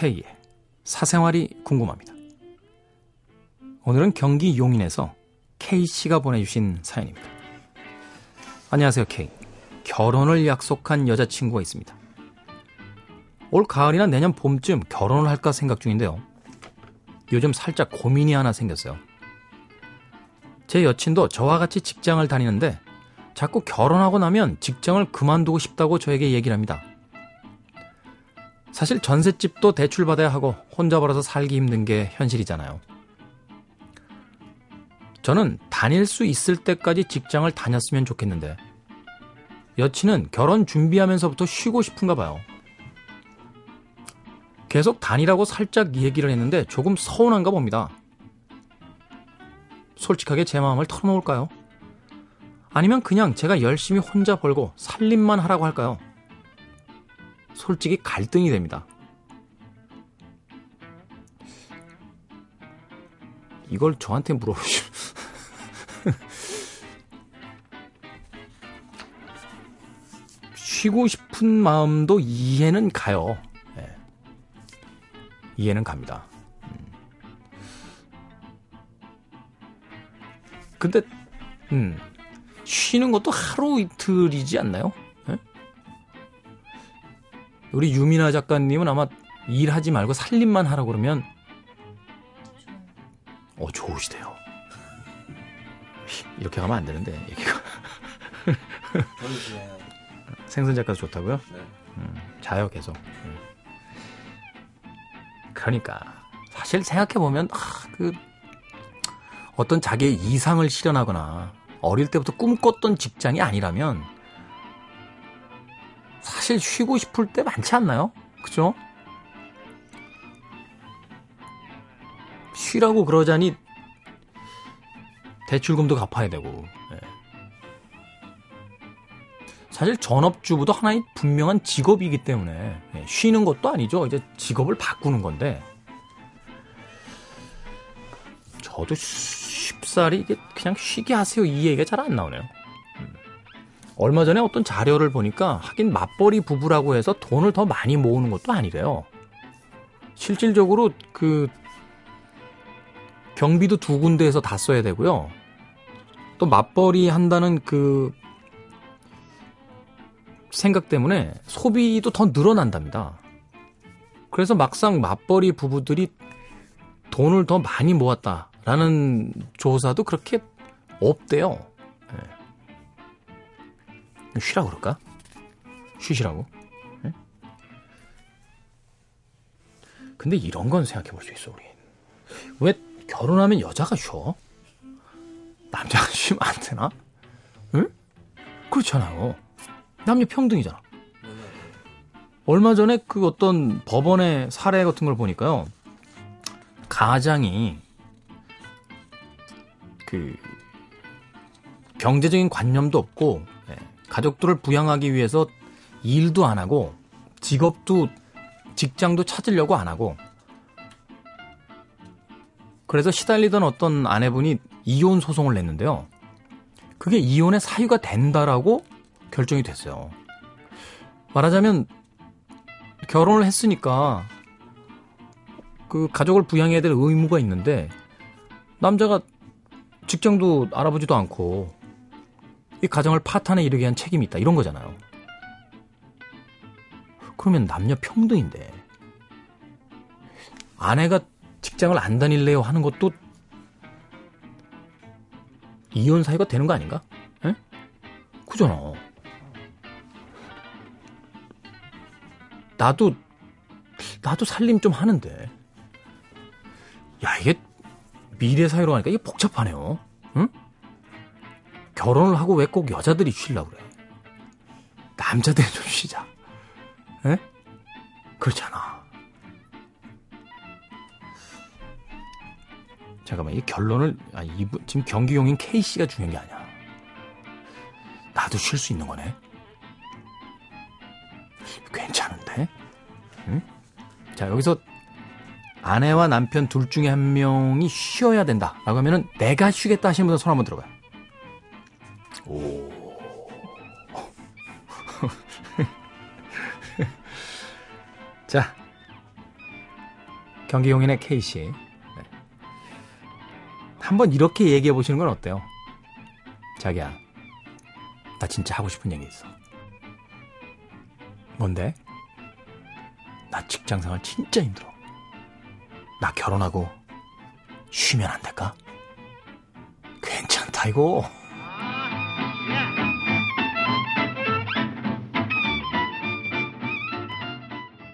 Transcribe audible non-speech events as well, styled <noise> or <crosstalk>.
K의 사생활이 궁금합니다. 오늘은 경기 용인에서 K씨가 보내주신 사연입니다. 안녕하세요, K. 결혼을 약속한 여자친구가 있습니다. 올 가을이나 내년 봄쯤 결혼을 할까 생각 중인데요. 요즘 살짝 고민이 하나 생겼어요. 제 여친도 저와 같이 직장을 다니는데 자꾸 결혼하고 나면 직장을 그만두고 싶다고 저에게 얘기를 합니다. 사실 전셋집도 대출받아야 하고 혼자 벌어서 살기 힘든 게 현실이잖아요. 저는 다닐 수 있을 때까지 직장을 다녔으면 좋겠는데 여친은 결혼 준비하면서부터 쉬고 싶은가 봐요. 계속 다니라고 살짝 얘기를 했는데 조금 서운한가 봅니다. 솔직하게 제 마음을 털어놓을까요? 아니면 그냥 제가 열심히 혼자 벌고 살림만 하라고 할까요? 솔직히 갈등이 됩니다. 이걸 저한테 물어보시 <laughs> 쉬고 싶은 마음도 이해는 가요. 네. 이해는 갑니다. 음. 근데, 음, 쉬는 것도 하루 이틀이지 않나요? 네? 우리 유미나 작가님은 아마 일하지 말고 살림만 하라고 그러면, 어, 좋으시대요. 이렇게 가면 안 되는데, 얘기가. 생선 작가도 좋다고요? 네. 음, 자요 계속. 음. 그러니까 사실 생각해 보면 아, 그 어떤 자기의 이상을 실현하거나 어릴 때부터 꿈꿨던 직장이 아니라면 사실 쉬고 싶을 때 많지 않나요? 그죠? 쉬라고 그러자니 대출금도 갚아야 되고 사실 전업주부도 하나의 분명한 직업이기 때문에 예, 쉬는 것도 아니죠. 이제 직업을 바꾸는 건데 저도 쉽사리 그냥 쉬게 하세요 이 얘기가 잘 안 나오네요. 음. 얼마 전에 어떤 자료를 보니까 하긴 맞벌이 부부라고 해서 돈을 더 많이 모으는 것도 아니래요. 실질적으로 그 경비도 두 군데에서 다 써야 되고요. 또 맞벌이 한다는 그 생각 때문에 소비도 더 늘어난답니다. 그래서 막상 맞벌이 부부들이 돈을 더 많이 모았다라는 조사도 그렇게 없대요. 네. 쉬라고 그럴까? 쉬시라고? 네? 근데 이런 건 생각해 볼 수 있어, 우리. 왜 결혼하면 여자가 쉬어? 남자가 쉬면 안 되나? 응? 그렇잖아요. 남녀 평등이잖아. 얼마 전에 그 어떤 법원의 사례 같은 걸 보니까요. 가장이 그 경제적인 관념도 없고 예, 가족들을 부양하기 위해서 일도 안 하고 직업도 직장도 찾으려고 안 하고 그래서 시달리던 어떤 아내분이 이혼 소송을 냈는데요. 그게 이혼의 사유가 된다라고 결정이 됐어요. 말하자면 결혼을 했으니까 그 가족을 부양해야 될 의무가 있는데 남자가 직장도 알아보지도 않고 이 가정을 파탄에 이르게 한 책임이 있다 이런 거잖아요. 그러면 남녀 평등인데 아내가 직장을 안 다닐래요 하는 것도 이혼 사유가 되는 거 아닌가? 에? 그잖아. 나도 나도 살림 좀 하는데 야 이게 미래 사회로 가니까 이게 복잡하네요. 응? 결혼을 하고 왜 꼭 여자들이 쉬려고 그래? 남자들이 좀 쉬자. 에? 그렇잖아. 잠깐만, 이 결론을, 아, 이분, 지금 경기용인 K씨가 중요한 게 아니야. 나도 쉴 수 있는 거네. 괜찮은데? 응? 자, 여기서 아내와 남편 둘 중에 한 명이 쉬어야 된다. 라고 하면은 내가 쉬겠다 하시는 분들 손 한번 들어봐요. 오. <laughs> 자, 경기 용인의 K씨. 네. 한번 이렇게 얘기해 보시는 건 어때요? 자기야, 나 진짜 하고 싶은 얘기 있어. 뭔데? 나 직장 생활 진짜 힘들어. 나 결혼하고 쉬면 안 될까? 괜찮다, 이거.